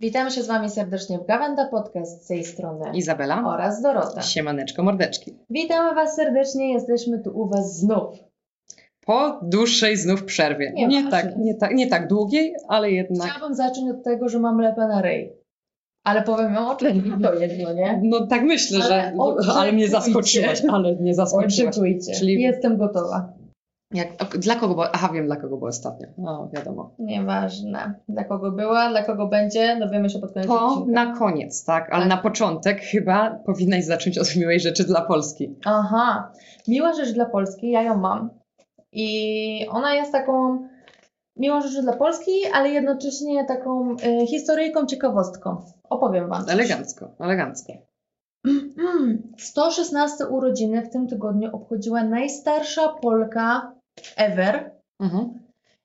Witamy się z Wami serdecznie w Gawenda Podcast z tej strony Izabela oraz Dorota. Siemaneczko, mordeczki. Witamy Was serdecznie, jesteśmy tu u Was znów. Po dłuższej znów przerwie. Nie Nie, tak, nie, tak, nie tak długiej, ale jednak. Chciałabym zacząć od tego, że mam lepę na ryj. Ale powiem ją o czym to jedno, nie? No tak myślę, Ale że. Ale mnie zaskoczyłaś, ale mnie zaskoczyłaś. Oczekujcie. Czyli- Jestem gotowa. Jak, dla kogo było? Aha, wiem dla kogo było ostatnio. No, wiadomo. Nieważne. Dla kogo była, dla kogo będzie, dowiemy się pod koniec To odcinka. na koniec, tak? Ale Tak. na początek chyba powinnaś zacząć od miłej rzeczy dla Polski. Aha. Miła rzecz dla Polski, ja ją mam. I ona jest taką miłą rzeczą dla Polski, ale jednocześnie taką y, historyjką, ciekawostką. Opowiem Wam. coś. Elegancko, elegancko. 116 urodziny w tym tygodniu obchodziła najstarsza Polka ever, Mhm.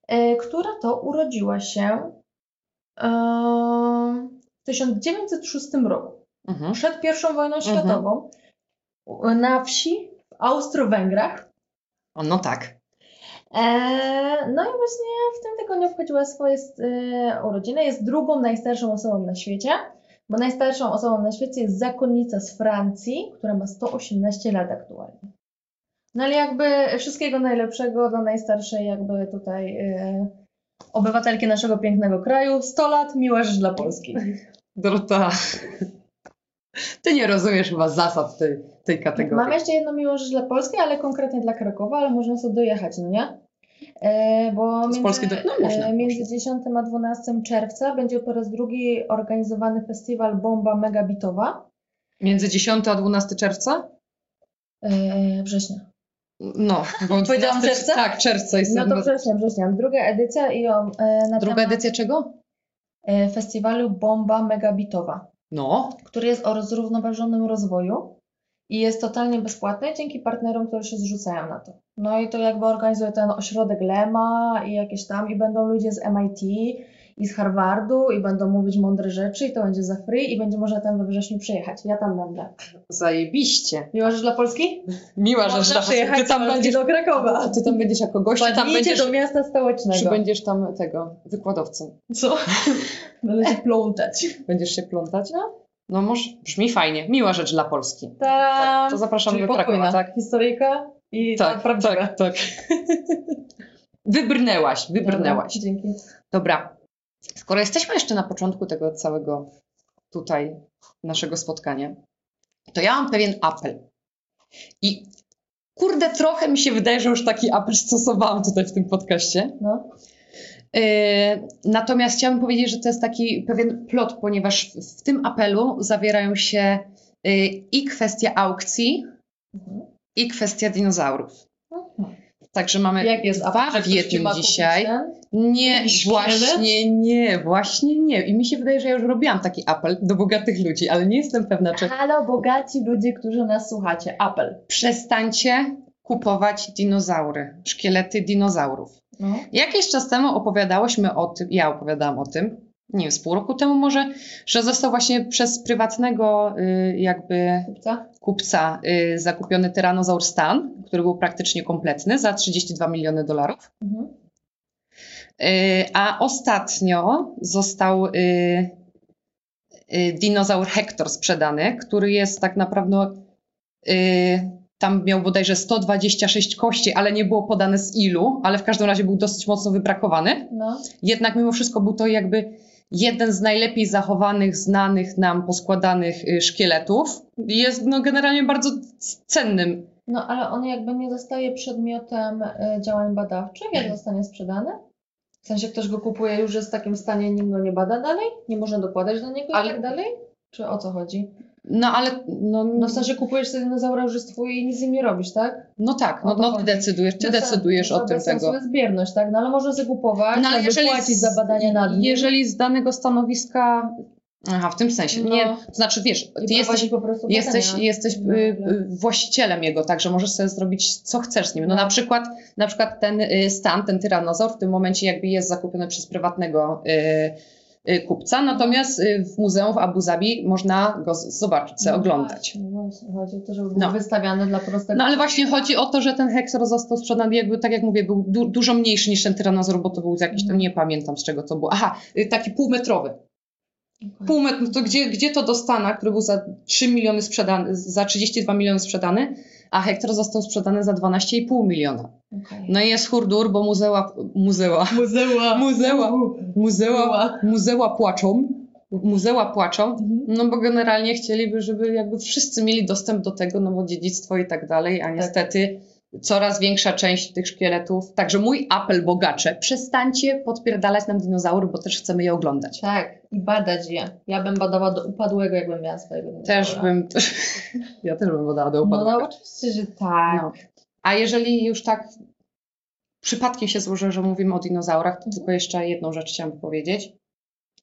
e, która to urodziła się e, w 1906 roku, Mhm. przed I wojną Mhm. światową, u- na wsi w Austro-Węgrach. O, no tak. E, no i właśnie w tym tygodniu obchodziła swoje e, urodziny. Jest drugą najstarszą osobą na świecie, bo najstarszą osobą na świecie jest zakonnica z Francji, która ma 118 lat aktualnie. No ale jakby wszystkiego najlepszego dla najstarszej jakby tutaj e, obywatelki naszego pięknego kraju. 100 lat, miła rzecz dla Polski. Dorota, ty nie rozumiesz chyba zasad tej, tej kategorii. Mam jeszcze jedną rzecz dla Polski, ale konkretnie dla Krakowa, ale można sobie dojechać, no nie? E, bo Z między, Polski do- no można, e, między można. 10 a 12 czerwca będzie po raz drugi organizowany festiwal Bomba Megabitowa Między 10 a 12 czerwca? e, września. No, bo Powiedziałam 12 czerwca? Tak, czerwca jest. No to września, września. Druga edycja i o, e, na Druga temat edycja czego? e, festiwalu Bomba Megabitowa, No, który jest o zrównoważonym rozwoju i jest totalnie bezpłatny dzięki partnerom, którzy się zrzucają na to. No i to jakby organizuje ten ośrodek Lema i jakieś tam i będą ludzie z MIT i z Harvardu i będą mówić mądre rzeczy i to będzie za free i będzie można tam we wrześniu przyjechać. Ja tam będę. zajebiście. Miła rzecz dla Polski? Miła rzecz. przyjechać Ty tam Polski będziesz, do Krakowa. ty tam będziesz jako gość, czy tam będziesz, do miasta czy stołecznego. będziesz tam tego, wykładowcą. Co? Będę się plątać. Będziesz się plątać? No. No może, brzmi fajnie. Miła rzecz dla Polski. Tak, Tak, to zapraszamy Czyli do Krakowa, tak? Historyjka i Tak, prawdziwa. tak, tak. Wybrnęłaś, wybrnęłaś. Dobra, Dzięki. Dobra, skoro jesteśmy jeszcze na początku tego całego tutaj naszego spotkania, to ja mam pewien apel. I kurde, trochę mi się wydaje, że już taki apel stosowałam tutaj w tym podcaście. No. Yy, natomiast chciałabym powiedzieć, że to jest taki pewien plot, ponieważ w, tym apelu zawierają się yy, i kwestia aukcji, Mhm. i kwestia dinozaurów. Także mamy Jak jest w jednym dzisiaj. Nie, właśnie nie, właśnie nie. I mi się wydaje, że ja już robiłam taki apel do bogatych ludzi, ale nie jestem pewna, czy Halo, bogaci ludzie, którzy nas słuchacie. Apel. przestańcie kupować dinozaury, szkielety dinozaurów. No. Jakiś czas temu opowiadałyśmy o tym, ja opowiadałam o tym, nie wiem, z pół roku temu może, że został właśnie przez prywatnego y, jakby Kupca? kupca y, zakupiony tyranozaur Stan, który był praktycznie kompletny za 32 miliony dolarów. Mhm. Y, A ostatnio został dinozaur Hector sprzedany, który jest tak naprawdę. Tam miał bodajże 126 kości, ale nie było podane z ilu, ale w każdym razie był dosyć mocno wybrakowany. No. Jednak mimo wszystko był to jakby jeden z najlepiej zachowanych, znanych nam, poskładanych y, szkieletów. Jest no, generalnie bardzo cennym no, ale on jakby nie zostaje przedmiotem e, działań badawczych, jak zostanie sprzedany? W sensie ktoś go kupuje już jest w takim stanie, nikt go nie bada dalej? Nie można dokładać do niego Ale- i tak dalej? Czy o co chodzi? No ale no, No w sensie kupujesz sobie dinozaura, twój i nic z nim nie robisz, tak? no tak, no, no ty decydujesz, ty Bez decydujesz sensu, o tym tego. jest bierność, tak? No ale można sobie kupować, No, ale jeżeli płacić z- za badanie nad nim. Jeżeli z danego stanowiska. Aha, w tym sensie. No. Nie, to znaczy wiesz, ty jesteś, jesteś, badania. jesteś No, y, dobra. y, właścicielem jego, także możesz sobie zrobić co chcesz z nim. No No. na przykład, na przykład ten y, stan, ten tyranozaur w tym momencie jakby jest zakupiony przez prywatnego y, kupca, natomiast y, w muzeum w Abu Zabi można go zobaczyć, No oglądać. właśnie, no właśnie, chodzi o to, żeby był No. wystawiany dla prostego... No ale właśnie chodzi o to, że ten Hexor został sprzedany, jakby tak jak mówię, był du dużo mniejszy niż ten tyranozaur, bo to był jakiś, tam Mhm. nie pamiętam z czego to było. Aha, y, taki półmetrowy. Pół metra, no to gdzie, gdzie to do Stana, który był za 3 miliony sprzedany, za 32 miliony sprzedany, a hektar został sprzedany za 12,5 miliona. Okay. No i jest hurdur, bo muzea, Muzea. muzea, muzea, Była. muzea płaczą, muzea płaczą, Mhm. no bo generalnie chcieliby, żeby jakby wszyscy mieli dostęp do tego, no bo dziedzictwo i tak dalej, a niestety coraz większa część tych szkieletów. Także mój apel bogacze, przestańcie podpierdalać nam dinozaury, bo też chcemy je oglądać. Tak, i badać je. Ja bym badała do upadłego, jakbym miała swojego Też dinozaura. bym, ja też bym badała do upadłego. no oczywiście, że tak. No. A jeżeli już tak przypadkiem się złoży, że mówimy o dinozaurach, to tylko jeszcze jedną rzecz chciałam powiedzieć.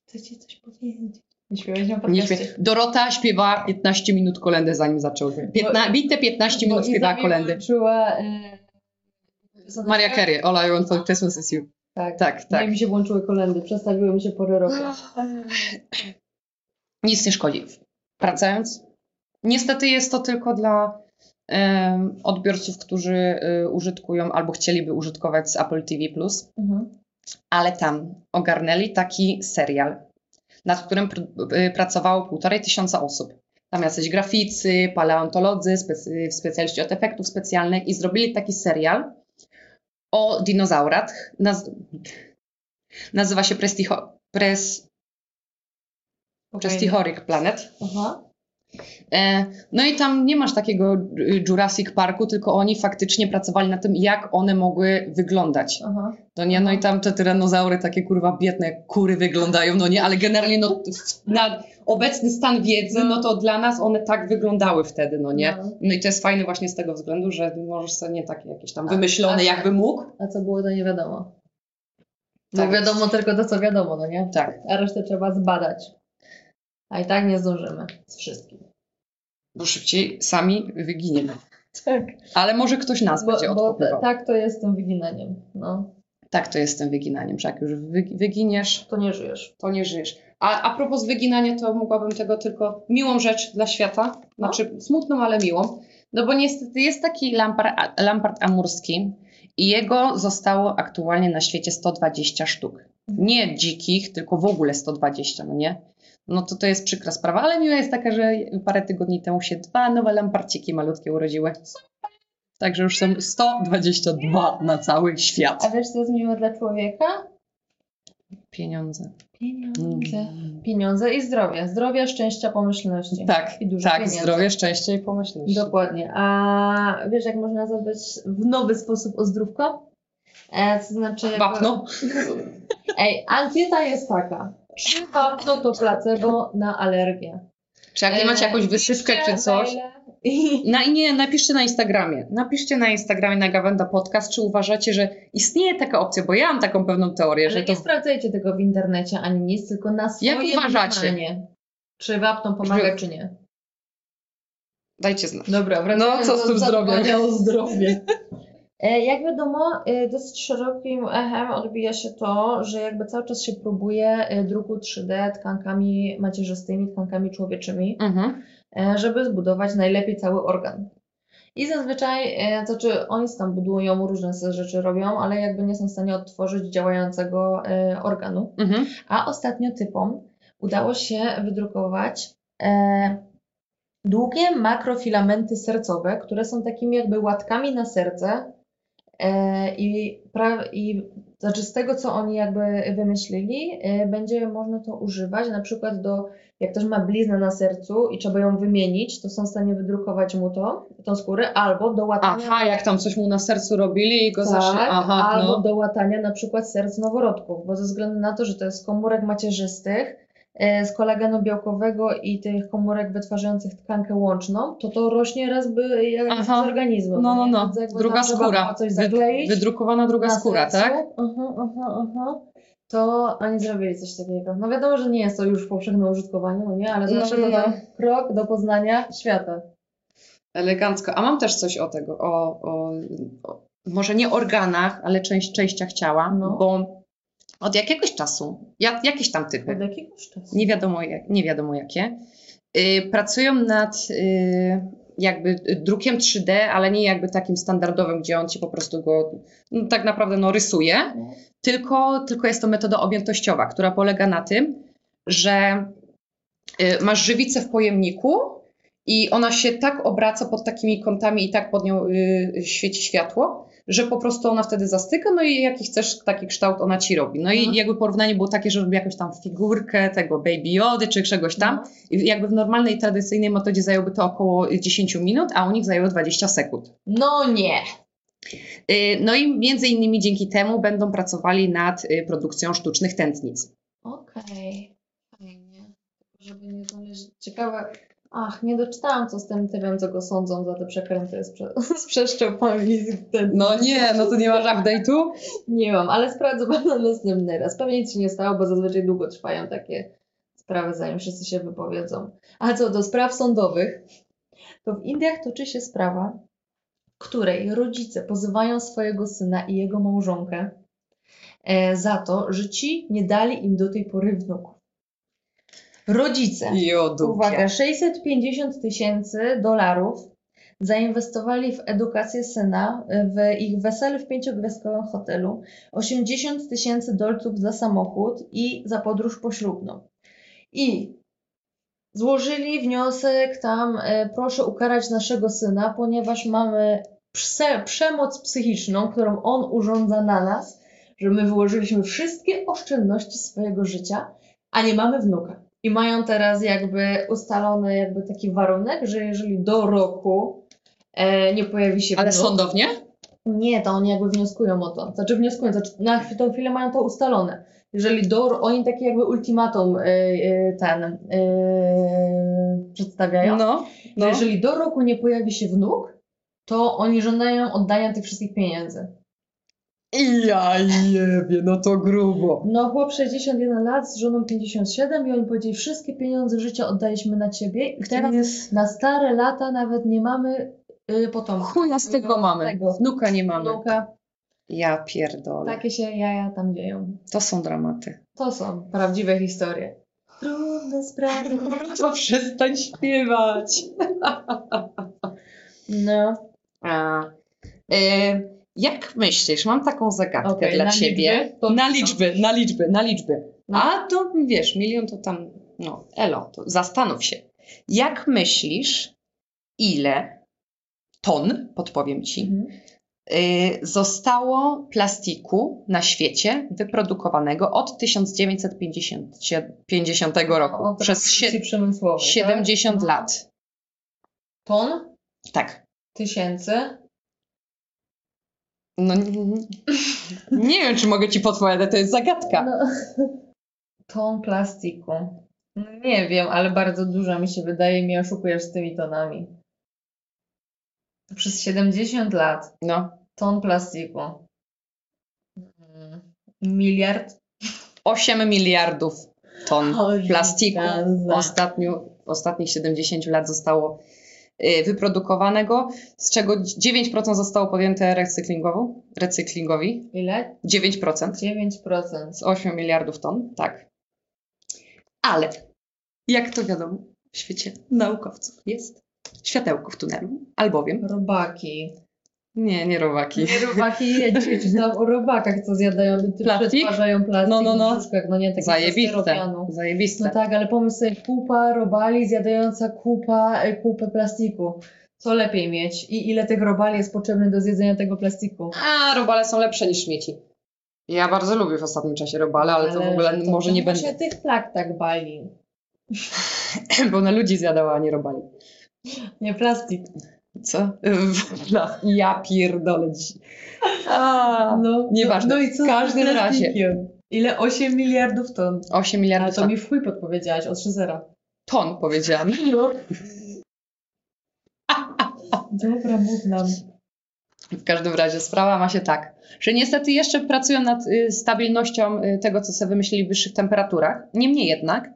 Chcę ci coś powiedzieć. Nie śpiewaj na Nie podcaście. śpiew- Dorota śpiewa 15 minut kolendy, zanim zaczął. Piętna, bite 15 minut śpiewała kolendy. włączyła, e, Maria Carey, All I Want for Christmas is You. Tak, Tak, tak. mi się włączyły kolendy, przestawiły mi się pory roku. Nic nie szkodzi. Wracając. Niestety jest to tylko dla odbiorców, którzy y, użytkują albo chcieliby użytkować z Apple TV+, Mhm. ale tam ogarnęli taki serial, nad którym pr- y, pracowało półtorej tysiąca osób. Tam jacyś graficy, paleontolodzy, specy- specjaliści od efektów specjalnych i zrobili taki serial o dinozaurach. Naz- nazywa się Prestiho- Pres- Prestihoric Planet. Aha. E, No i tam nie masz takiego Jurassic Parku, tylko oni faktycznie pracowali na tym, jak one mogły wyglądać. Aha. No nie, no i tam te tyranozaury takie kurwa biedne kury wyglądają, no nie, ale generalnie no, na obecny stan wiedzy, no to dla nas one tak wyglądały wtedy, no nie. No. No i to jest fajne właśnie z tego względu, że możesz sobie nie takie jakieś tam wymyślone jakby mógł. A co było, to nie wiadomo. Bo Tak. wiadomo tylko to, co wiadomo, no nie? Tak, A resztę trzeba zbadać. A i tak nie zdążymy z wszystkim. bo szybciej sami wyginiemy. Tak. Ale może ktoś nas Bo, będzie t- tak to jest z tym wyginaniem. No, Tak to jest z tym wyginaniem, że jak już wy, wyginiesz, to nie żyjesz. to nie żyjesz. A, a propos wyginania, to mogłabym tego tylko miłą rzecz dla świata, znaczy smutną, ale miłą. No bo niestety jest taki lampar, lampart amurski i jego zostało aktualnie na świecie 120 sztuk. Nie dzikich, tylko w ogóle 120, no nie? No to to jest przykra sprawa, ale miła jest taka, że parę tygodni temu się dwa nowe lamparciki malutkie urodziły. Także już są 122 na cały świat. A wiesz, co jest miłe dla człowieka? Pieniądze. Pieniądze. Mm. Pieniądze i zdrowie. Zdrowie, szczęścia, pomyślności. Tak, I dużo tak, pieniędzy. zdrowie, szczęście i pomyślność. Dokładnie. A wiesz, jak można zadbać w nowy sposób o zdrówko? E, to znaczy... Wapno. Ej, ankieta jest taka. Czy wapno to placebo na alergię? Czy jak nie macie jakąś wysypkę czy coś? I... Na, nie, napiszcie na Instagramie. Napiszcie na Instagramie na Gawenda Podcast, czy uważacie, że istnieje taka opcja, bo ja mam taką pewną teorię, Ale że to nie sprawdzajcie tego w internecie ani nic, tylko na swoje Jak uważacie? wyznanie. Czy wapno pomaga, czy nie. dajcie znać. Dobra, No, co z tym zdrowiem? o zdrowie. E, Jak wiadomo, e, dosyć szerokim echem odbija się to, że jakby cały czas się próbuje e, druku 3D tkankami macierzystymi, tkankami człowieczymi, Mhm. żeby zbudować najlepiej cały organ. I zazwyczaj, to znaczy oni tam budują, różne rzeczy robią, ale jakby nie są w stanie odtworzyć działającego organu. Mhm. A ostatnio typom udało się wydrukować długie makrofilamenty sercowe, które są takimi jakby łatkami na serce. E, i, pra, I znaczy z tego, co oni jakby wymyślili, e, będzie można to używać na przykład do, jak ktoś ma bliznę na sercu i trzeba ją wymienić, to są w stanie wydrukować mu to, tą skórę, albo do łatania Aha, jak tam coś mu na sercu robili i go tak. Aha, albo no. do łatania na przykład serc noworodków, bo ze względu na to, że to jest komórek macierzystych, z kolagenu białkowego i tych komórek wytwarzających tkankę łączną, to to rośnie raz by jak z organizmu. No, no, no. Druga skóra. coś zakleić Wydrukowana druga skóra, sercu. tak? Aha, aha, aha. To oni zrobili coś takiego. No wiadomo, że nie jest to już w powszechnym użytkowaniu, no nie, ale No, zawsze no, to no. krok do poznania świata. Elegancko. A mam też coś o tego, o, o, o może nie organach, ale część, częściach ciała, No. bo od jakiegoś czasu, ja, jakieś tam typy, Od jakiegoś czasu. nie wiadomo, jak, nie wiadomo jakie, y, pracują nad y, jakby drukiem 3D, ale nie jakby takim standardowym, gdzie on ci po prostu go no, tak naprawdę no, rysuje, tylko, tylko jest to metoda objętościowa, która polega na tym, że y, masz żywicę w pojemniku i ona się tak obraca pod takimi kątami i tak pod nią y, świeci światło, że po prostu ona wtedy zastyka, no i jaki chcesz taki kształt ona ci robi. No Mhm. i jakby porównanie było takie, że robi jakąś tam figurkę tego Baby Jody czy czegoś tam. No. I jakby w normalnej, tradycyjnej metodzie zajęłoby to około 10 minut, a u nich zajęło 20 sekund. No nie. Y, No i między innymi dzięki temu będą pracowali nad y, produkcją sztucznych tętnic. Okej. Fajnie. Żeby nie znaleźć... Ciekawe... Ach, nie doczytałam co z tym typem, co go sądzą za te przekręty z, prze... z przeszczepami. No nie, no to nie masz update'u? Nie mam, ale sprawdzę na następny raz. Pewnie nic się nie stało, bo zazwyczaj długo trwają takie sprawy, zanim wszyscy się wypowiedzą. A co do spraw sądowych, to w Indiach toczy się sprawa, której rodzice pozywają swojego syna i jego małżonkę e, za to, że ci nie dali im do tej pory wnuków. Rodzice, Jodu. uwaga, 650 tysięcy dolarów zainwestowali w edukację syna, w ich wesele w pięciogwiazdkowym hotelu, 80 tysięcy dolców za samochód i za podróż poślubną. I złożyli wniosek tam, e, proszę ukarać naszego syna, ponieważ mamy prze, przemoc psychiczną, którą on urządza na nas, że my wyłożyliśmy wszystkie oszczędności swojego życia, a nie mamy wnuka. I mają teraz jakby ustalony jakby taki warunek, że jeżeli do roku e, nie pojawi się Ale wnuk, sądownie? nie, to oni jakby wnioskują o to. Znaczy wnioskują, znaczy na chwilę- tą chwilę mają to ustalone. Jeżeli do, oni takie jakby ultimatum y, y, ten y, przedstawiają. No, no. Jeżeli do roku nie pojawi się wnuk, to oni żądają oddania tych wszystkich pieniędzy. I ja jebie, no to grubo. No chłop 61 lat, z żoną 57 i oni powiedzieli, wszystkie pieniądze życia oddaliśmy na ciebie i teraz jest... na stare lata nawet nie mamy y, potomków. Chuja z tego mamy. Tego. Wnuka nie mamy. Wnuka, Ja pierdolę. takie się jaja tam dzieją. To są dramaty. To są prawdziwe historie. Trudne sprawy. To przestań śpiewać. No. A, y, jak myślisz, mam taką zagadkę Okej, dla na ciebie. liczby? To- na liczby, na liczby, na liczby. No. A to wiesz, milion to tam, no, elo, to zastanów się. Jak myślisz, ile ton, podpowiem ci, Mhm. y, zostało plastiku na świecie wyprodukowanego od 1950 50 roku, Od przez rewolucji sie- przemysłowej, 70 tak? lat. Ton? Tak. Tysięcy? No, nie wiem, czy mogę ci podpowiadać, to jest zagadka. No. Ton plastiku. No Nie wiem, ale bardzo dużo mi się wydaje, mi oszukujesz z tymi tonami. Przez 70 lat No, ton plastiku. Mm, Miliard? 8 miliardów ton Oj, plastiku ostatnio, w ostatnich 70 lat zostało wyprodukowanego, z czego 9% zostało podjęte recyklingowo, recyklingowi. Ile? 9% 9%. z 8 miliardów ton, tak. Ale, jak to wiadomo, w świecie naukowców jest światełko w tunelu, albowiem, Robaki. Nie, nie robaki, Nie robaki, dzisiaj czytałam o robakach, co zjadają, Plastik? przetwarzają plastik No, no, no. w brzuszkach, no nie, takie zajebiste, zajebiste. No tak, ale pomyśl sobie, kupa robali zjadająca kupa, e, kupę plastiku. Co lepiej mieć i ile tych robali jest potrzebne do zjedzenia tego plastiku? A, robale są lepsze niż śmieci. Ja bardzo lubię w ostatnim czasie robale, ale, to w ogóle to- może nie będę, tych plak tak bali. bo na ludzi zjadała, a nie robali. Nie plastik. Co? No, ja pierdolę dziś. A, No, Nieważne. No, no i co W każdym razie. Ile? 8 miliardów ton. 8 Ale miliardów to ton. mi w chuj podpowiedziałaś od 3-0. ton powiedziałam. No. Dobra, mów nam. W każdym razie sprawa ma się tak, że niestety jeszcze pracują nad y, stabilnością y, tego, co sobie wymyślili w wyższych temperaturach. Niemniej jednak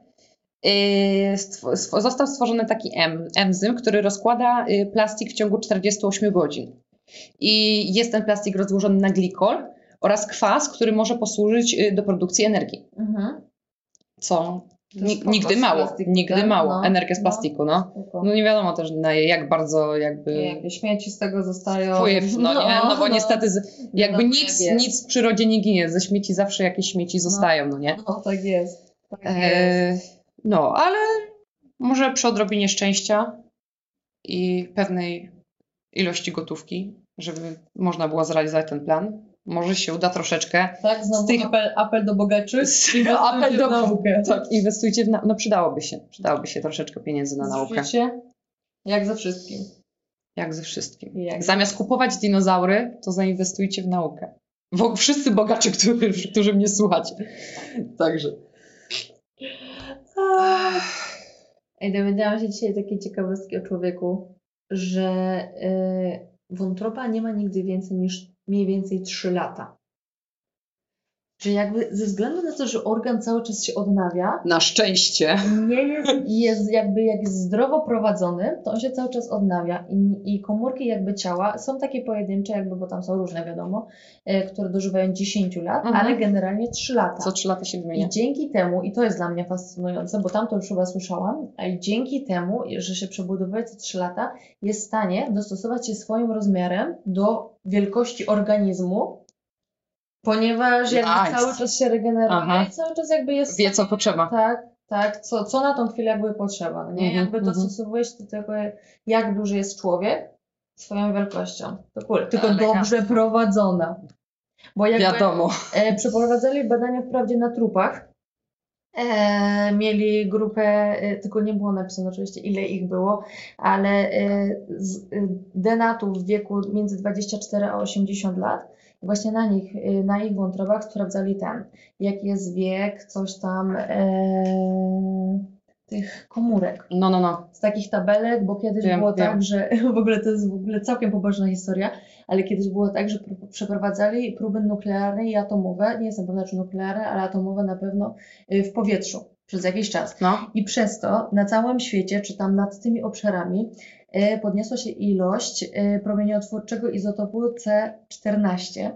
został stworzony taki enzym, który rozkłada y, plastik w ciągu 48 godzin. I jest ten plastik rozłożony na glikol oraz kwas, który może posłużyć y, do produkcji energii. Mhm. Co nigdy mało, plastiku, nigdy tak? mało. No, z no. plastiku, no. No nie wiadomo też na jak bardzo jakby Jakie śmieci z tego zostają. wpływ, no nie, no bo niestety z, jakby no, nic, jak jest. nic w przyrodzie nie ginie, ze śmieci zawsze jakieś śmieci zostają, no nie? No tak jest. Tak jest. No, ale może przy odrobinie szczęścia i pewnej ilości gotówki, żeby można było zrealizować ten plan. Może się uda troszeczkę. Tak, znowu Z tych- apel, apel do bogaczy. Apel do naukę. Tak, inwestujcie w na... No przydałoby się. Przydałoby się troszeczkę pieniędzy na naukę. Życie, jak ze wszystkim. Jak ze wszystkim. Jak Zamiast kupować dinozaury, to zainwestujcie w naukę. Bo wszyscy bogacze, którzy, którzy mnie słuchacie. Także. Ej, dowiedziałam się dzisiaj takiej ciekawostki o człowieku, że y, wątroba nie ma nigdy więcej niż mniej więcej 3 lata. Że jakby ze względu na to, że organ cały czas się odnawia, Na szczęście. nie jest, jest jakby jak jest zdrowo prowadzony, to on się cały czas odnawia i, i komórki jakby ciała są takie pojedyncze, jakby, bo tam są różne wiadomo, e, które dożywają 10 lat, Mhm. ale generalnie 3 lata. Co trzy lata się wymienia. I dzięki temu, i to jest dla mnie fascynujące, bo tam to już chyba słyszałam, a i dzięki temu, że się przebudowuje co 3 lata, jest w stanie dostosować się swoim rozmiarem do wielkości organizmu, ponieważ jakby Nice. cały czas się regeneruje Aha. i cały czas jakby jest... Wie, co potrzeba. Tak, tak, co, co na tą chwilę jakby potrzeba, nie? Mhm, jakby mhm. dostosowuje się do tego, jak duży jest człowiek swoją wielkością. To cool. Tylko Elegancko. dobrze prowadzona. Bo jakby Wiadomo. e, przeprowadzali badania wprawdzie na trupach, e, mieli grupę, e, tylko nie było napisane oczywiście ile ich było, ale e, z, e, denatów w wieku między 24 a 80 lat. Właśnie na nich, e, na ich wątrobach sprawdzali ten, jaki jest wiek, coś tam e, tych komórek No, no, no. z takich tabelek, bo kiedyś Wiem, było wiem. tak, że w ogóle to jest w ogóle całkiem pobożna historia, ale kiedyś było tak, że pr- przeprowadzali próby nuklearne i atomowe, nie jestem pewna czy nuklearne, ale atomowe na pewno y, w powietrzu przez jakiś czas. No. I przez to na całym świecie, czy tam nad tymi obszarami, y, podniosła się ilość y, promieniotwórczego izotopu C14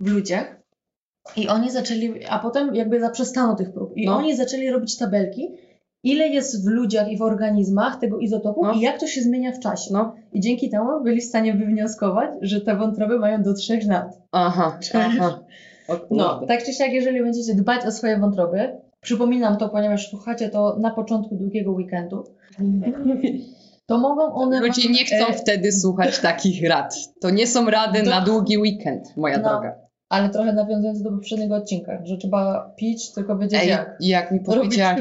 w ludziach. I oni zaczęli, a potem jakby zaprzestano tych prób. I No. oni zaczęli robić tabelki, ile jest w ludziach i w organizmach tego izotopu No. i jak to się zmienia w czasie. No. I dzięki temu byli w stanie wywnioskować, że te wątroby mają do 3 lat. Aha, aha. No, tak czy siak, jeżeli będziecie dbać o swoje wątroby, przypominam to, ponieważ słuchacie to na początku długiego weekendu, to mogą one... Ludzie nie chcą e, wtedy słuchać takich rad. To nie są rady Do- na długi weekend, moja No. droga. Ale trochę nawiązując do poprzedniego odcinka, że trzeba pić, tylko wiedzieć Ej, jak. jak mi powiedziałaś,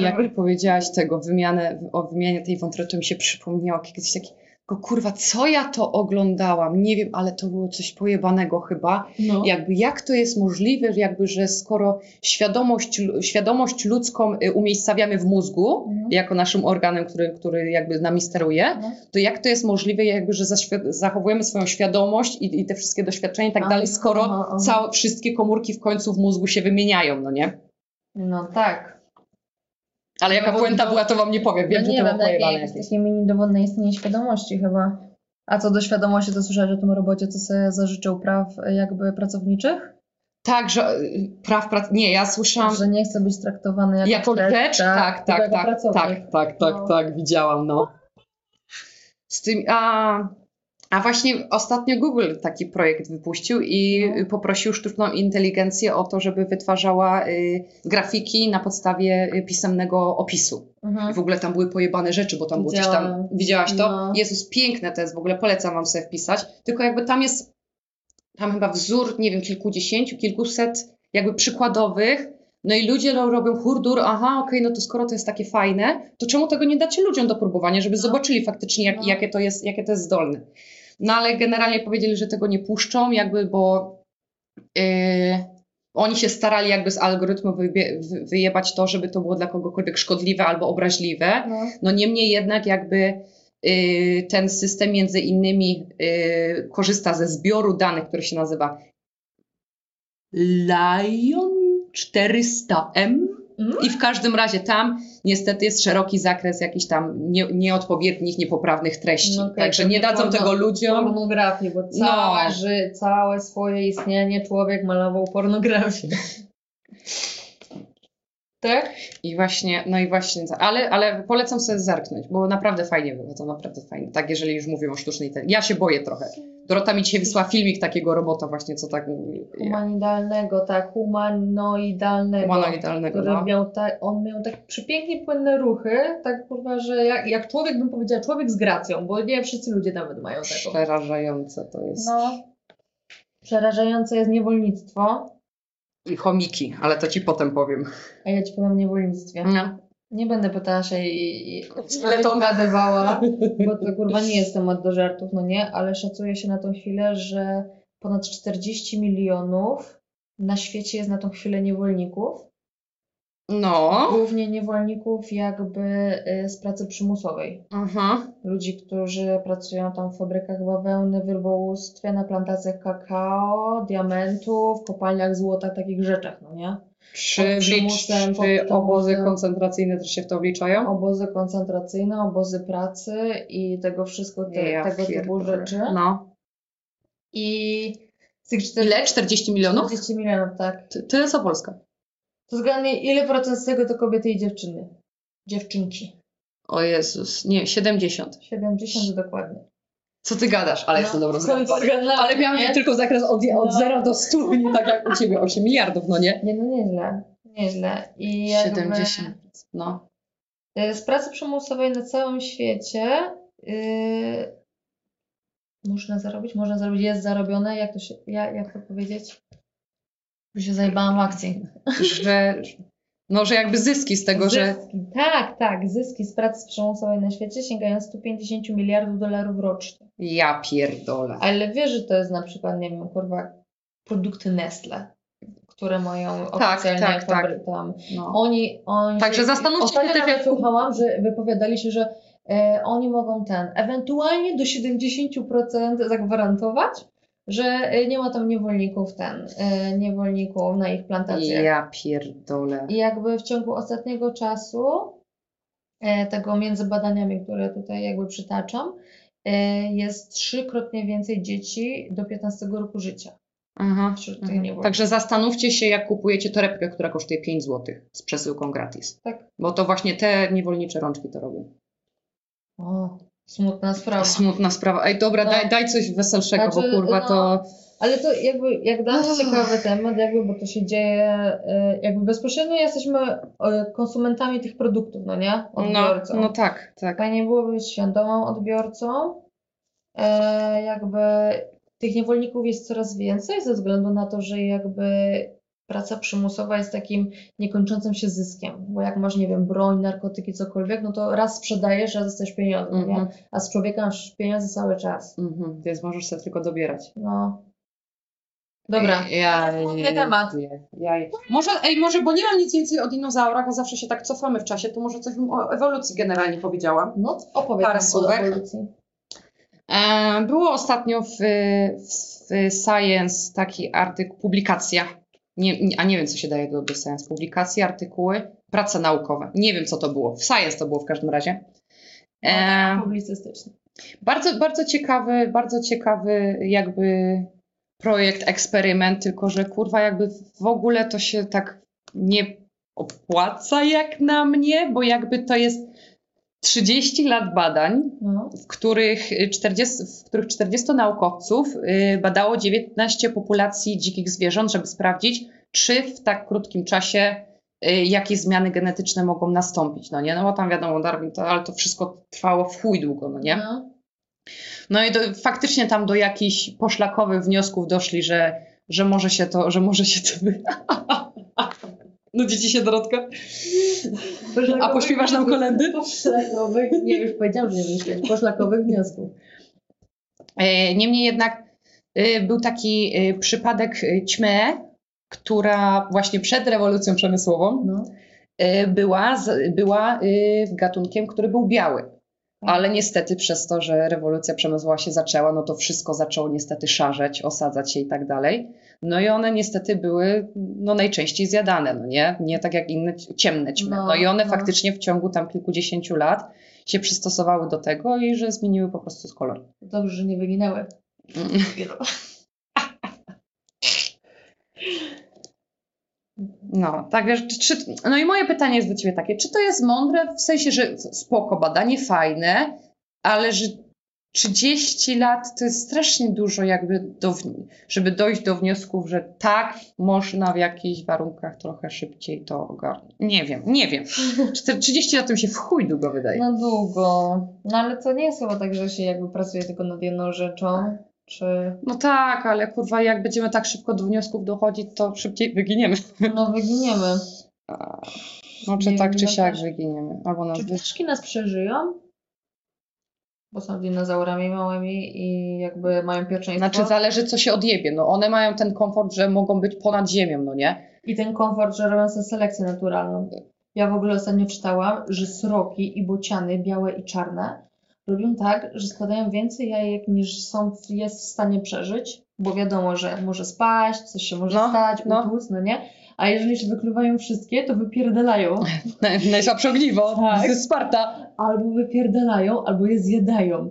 jak mi powiedziałaś tego, wymianę, o wymianie tej wątroby, to mi się przypomniało kiedyś taki, tylko kurwa, co ja to oglądałam? Nie wiem, ale to było coś pojebanego chyba. No. Jakby jak to jest możliwe, że jakby, że skoro świadomość, świadomość ludzką y, umiejscawiamy w mózgu, Mhm. jako naszym organem, który, który jakby nami steruje, No. to jak to jest możliwe, jakby, że zachowujemy swoją świadomość i, i te wszystkie doświadczenia i tak dalej, skoro aha, aha. całe, wszystkie komórki w końcu w mózgu się wymieniają, no nie? no tak. Ale jaka puenta była, to wam nie powiem. Wiem, no że nie to wiem, było jakieś. takie mini dowód na istnienie świadomości chyba. A co do świadomości, to słyszałeś o tym robocie, co sobie zażyczył praw e, jakby pracowniczych? Tak, że y, praw prac... Nie, ja słyszałam Że nie chce być traktowany jako, jako rzecz. Tak, tylko tak, jako tak, pracownik. tak, tak, tak, No. tak, widziałam, no. Z tym, a, a właśnie ostatnio Google taki projekt wypuścił i No. poprosił sztuczną inteligencję o to, żeby wytwarzała y, grafiki na podstawie y, pisemnego opisu. I Mhm. w ogóle tam były pojebane rzeczy, bo tam było coś tam. Widziałaś to? No. Jezus, piękne to jest, w ogóle polecam wam sobie wpisać. Tylko jakby tam jest, tam chyba wzór, nie wiem, kilkudziesięciu, kilkuset jakby przykładowych. No i ludzie ro- robią hurdur, aha, okej, no to skoro to jest takie fajne, to czemu tego nie dacie ludziom do próbowania, żeby No. zobaczyli faktycznie, jak, No. jakie, to jest, jakie to jest zdolne. No ale generalnie powiedzieli, że tego nie puszczą, jakby, bo yy, oni się starali jakby z algorytmu wyjebać to, żeby to było dla kogokolwiek szkodliwe albo obraźliwe. No. No niemniej jednak jakby y, ten system między innymi y, korzysta ze zbioru danych, który się nazywa Lion 400M Mm. I w każdym razie tam niestety jest szeroki zakres jakichś tam nie, nieodpowiednich, niepoprawnych treści. No okej, Także nie dadzą porno- tego ludziom. Pornografię, bo całe, No. ży, całe swoje istnienie człowiek malował pornografię. Tak? I właśnie, no i właśnie, ale, ale polecam sobie zerknąć, bo naprawdę fajnie to naprawdę fajnie. Tak, jeżeli już mówię o sztucznej inteligencji. Ja się boję trochę. Dorota mi dzisiaj wysłała filmik takiego robota właśnie, co tak mówi. Humanidalnego, tak, humanoidalnego. Humanoidalnego, no. miał tak, on miał tak przepięknie płynne ruchy, tak kurwa, że jak, jak człowiek bym powiedziała, człowiek z gracją, bo nie wszyscy ludzie nawet mają taką. Przerażające to jest. No. Przerażające jest niewolnictwo, I chomiki, ale to ci potem powiem. a ja ci powiem o niewolnictwie. No. Nie będę pytała się i, i Ale to- gadywała, bo to kurwa nie jest temat do żartów, no nie, ale szacuje się na tą chwilę, że ponad 40 milionów na świecie jest na tą chwilę niewolników. No. Głównie niewolników jakby y, z pracy przymusowej. Aha. Ludzi, którzy pracują tam w fabrykach bawełny, w rybołówstwie, na plantacjach kakao, diamentów, kopalniach złota, takich rzeczach, no nie? Czy, przymusem, czy obozy koncentracyjne też się w to wliczają? Obozy koncentracyjne, obozy pracy i tego wszystko, te, Ja tego typu pierdolę. rzeczy. No. I z tych 40, Ile? 40 milionów? 40 milionów, tak. Ty- Tyle co Polska. To zgadnij, ile procent z tego to kobiety i dziewczyny? Dziewczynki. O Jezus, nie, 70. 70 dokładnie. Co ty gadasz? Ale jestem dobrą No, zgadną. zgadnęłam, Ale miałam nie? tylko zakres od, od No. 0 do 100, nie tak jak u ciebie, 8 miliardów, no nie? Nie, no nieźle. Nieźle. I jakby, 70. No. y, Z pracy przymusowej na całym świecie yy, można zarobić, można zarobić, jest zarobione, jak to, się, jak, jak to powiedzieć? Już się zajebałam akcji. Że, no, że jakby zyski z tego, że Zyski, tak, tak, zyski z pracy przymusowej na świecie sięgają 150 miliardów dolarów rocznie. ja pierdolę. Ale wiesz, że to jest na przykład, nie wiem, kurwa, produkty Nestle, które mają Tak, oficjalnie tak, tak. tam. No. Oni, oni Także zastanówcie się nawet jak- słuchałam, że wypowiadali się, że e, oni mogą ten, ewentualnie do 70% zagwarantować, że e, nie ma tam niewolników ten, e, niewolników na ich plantacjach. Ja pierdolę. I jakby w ciągu ostatniego czasu, e, tego między badaniami, które tutaj jakby przytaczam, jest trzykrotnie więcej dzieci do 15 roku życia Aha. wśród tych Mhm. Także zastanówcie się, jak kupujecie torebkę, która kosztuje 5 zł z przesyłką gratis. Tak. Bo to właśnie te niewolnicze rączki to robią. O, smutna sprawa. Smutna sprawa. Ej, dobra, No. daj, daj coś weselszego, Znaczy, bo kurwa no, to... Ale to jakby, jak dasz ciekawy temat, jakby, bo to się dzieje, e, jakby bezpośrednio jesteśmy e, konsumentami tych produktów, no nie? No, Odbiorcą. no tak, tak. Fajnie byłoby być świadomą odbiorcą. E, jakby tych niewolników jest coraz więcej ze względu na to, że jakby praca przymusowa jest takim niekończącym się zyskiem, bo jak masz, nie wiem, broń, narkotyki, cokolwiek, no to raz sprzedajesz, raz dostajesz pieniądze, Mhm. nie? A z człowieka masz pieniądze cały czas. Mhm. Więc możesz sobie tylko dobierać. No. Dobra. Ja, temat. ja, może, ej, może, bo nie mam nic więcej o dinozaurach, a zawsze się tak cofamy w czasie, to może coś bym o ewolucji generalnie powiedziała. No, opowiedz Parę nam o słówek. ewolucji. E, Było ostatnio w, w Science taki artykuł, publikacja, nie, a nie wiem co się daje do, do Science, publikacje, artykuły, prace naukowe. Nie wiem co to było, w Science to było w każdym razie. E, Publicystyczny. bardzo, bardzo ciekawy, bardzo ciekawy jakby projekt, eksperyment, tylko że kurwa jakby w ogóle to się tak nie opłaca jak na mnie, bo jakby to jest 30 lat badań, No. w których 40, w których 40 naukowców y, badało 19 populacji dzikich zwierząt, żeby sprawdzić, czy w tak krótkim czasie y, jakie zmiany genetyczne mogą nastąpić, no nie? No bo tam wiadomo, Darwin, to, ale to wszystko trwało w chuj długo, no nie? No. No i do, faktycznie tam do jakichś poszlakowych wniosków doszli, że, że może się to, że może się to wy... Nudzi ci się Dorotka? A pośpiewasz nam kolendy? Poszlakowych, nie, już powiedziałam, że nie będę. Poszlakowych wniosków. E, Niemniej jednak e, był taki e, przypadek ćmy, która właśnie przed rewolucją przemysłową No. była, była gatunkiem, który był biały. Ale niestety przez to, że rewolucja przemysłowa się zaczęła, no to wszystko zaczęło niestety szarzeć, osadzać się i tak dalej. No i one niestety były no najczęściej zjadane, no nie? Nie tak jak inne ci- ciemne ćmy. No, No, i one no. faktycznie w ciągu tam kilkudziesięciu lat się przystosowały do tego i że zmieniły po prostu z kolor. Dobrze, że nie wyginęły. No, tak wiesz, czy, no i moje pytanie jest do ciebie takie, czy to jest mądre, w sensie, że spoko, badanie fajne, ale że 30 lat to jest strasznie dużo jakby, do, żeby dojść do wniosków, że tak, można w jakichś warunkach trochę szybciej to ogarnąć. Nie wiem, nie wiem. Czter- 30 lat to mi się w chuj długo wydaje. No długo. No ale to nie jest chyba tak, że się jakby pracuje tylko nad jedną rzeczą, czy No tak, ale kurwa, jak będziemy tak szybko do wniosków dochodzić, to szybciej wyginiemy. no wyginiemy. No czy Nie tak, czy no siak wyginiemy. Albo nas Czy wy... ptaszki nas przeżyją? Bo są dinozaurami małymi i jakby mają pierwszeństwo. Znaczy zależy, co się odjebie. No one mają ten komfort, że mogą być ponad ziemią, no nie? I ten komfort, że robią sobie selekcję naturalną. Ja w ogóle ostatnio czytałam, że sroki i bociany, białe i czarne, robią tak, że składają więcej jajek niż są, jest w stanie przeżyć, bo wiadomo, że może spaść, coś się może No, stać, no. utłuc, no nie? A jeżeli się wykluwają wszystkie, to wypierdalają. Naj- Najsłabsze ogniwo Tak. ze Sparta. Albo wypierdalają, albo je zjadają.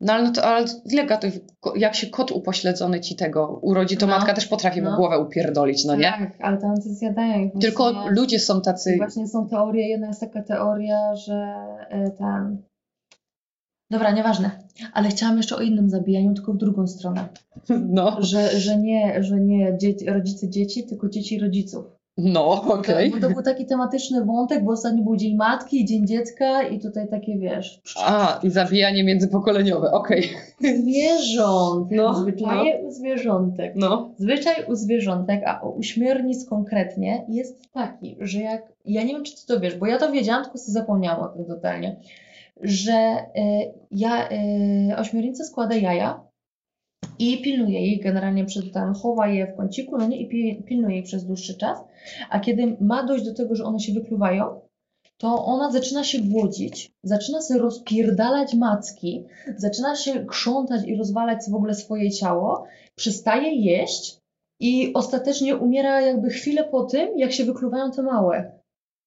No ale, no to, ale ile gato, jak się kot upośledzony ci tego urodzi, to No. matka też potrafi mu No. głowę upierdolić, no nie? Tak, ale tam to zjadają. Tylko ludzie są tacy... właśnie są teorie, jedna jest taka teoria, że e, ten... Dobra, nieważne. Ale chciałam jeszcze o innym zabijaniu, tylko w drugą stronę. No, Że, że nie, że nie dzieci, rodzice dzieci, tylko dzieci rodziców. no okej. Bo to był taki tematyczny wątek, bo ostatnio był Dzień Matki i Dzień Dziecka i tutaj takie, wiesz, A, i zabijanie międzypokoleniowe, okej. zwierząt, No, zwyczaje u zwierzątek. No. Zwyczaj u zwierzątek, a u uśmiernic konkretnie, jest taki, że jak. Ja nie wiem, czy ty to wiesz, bo ja to wiedziałam, tylko sobie zapomniałam o tym totalnie. Że y, ja, y, ośmiornica składa jaja i pilnuje jej generalnie przed tam, chowa je w kąciku, no nie, i pi, pilnuje jej przez dłuższy czas. A kiedy ma dojść do tego, że one się wykluwają, to ona zaczyna się głodzić, zaczyna sobie rozpierdalać macki, zaczyna się krzątać i rozwalać w ogóle swoje ciało, przestaje jeść i ostatecznie umiera jakby chwilę po tym, jak się wykluwają te małe.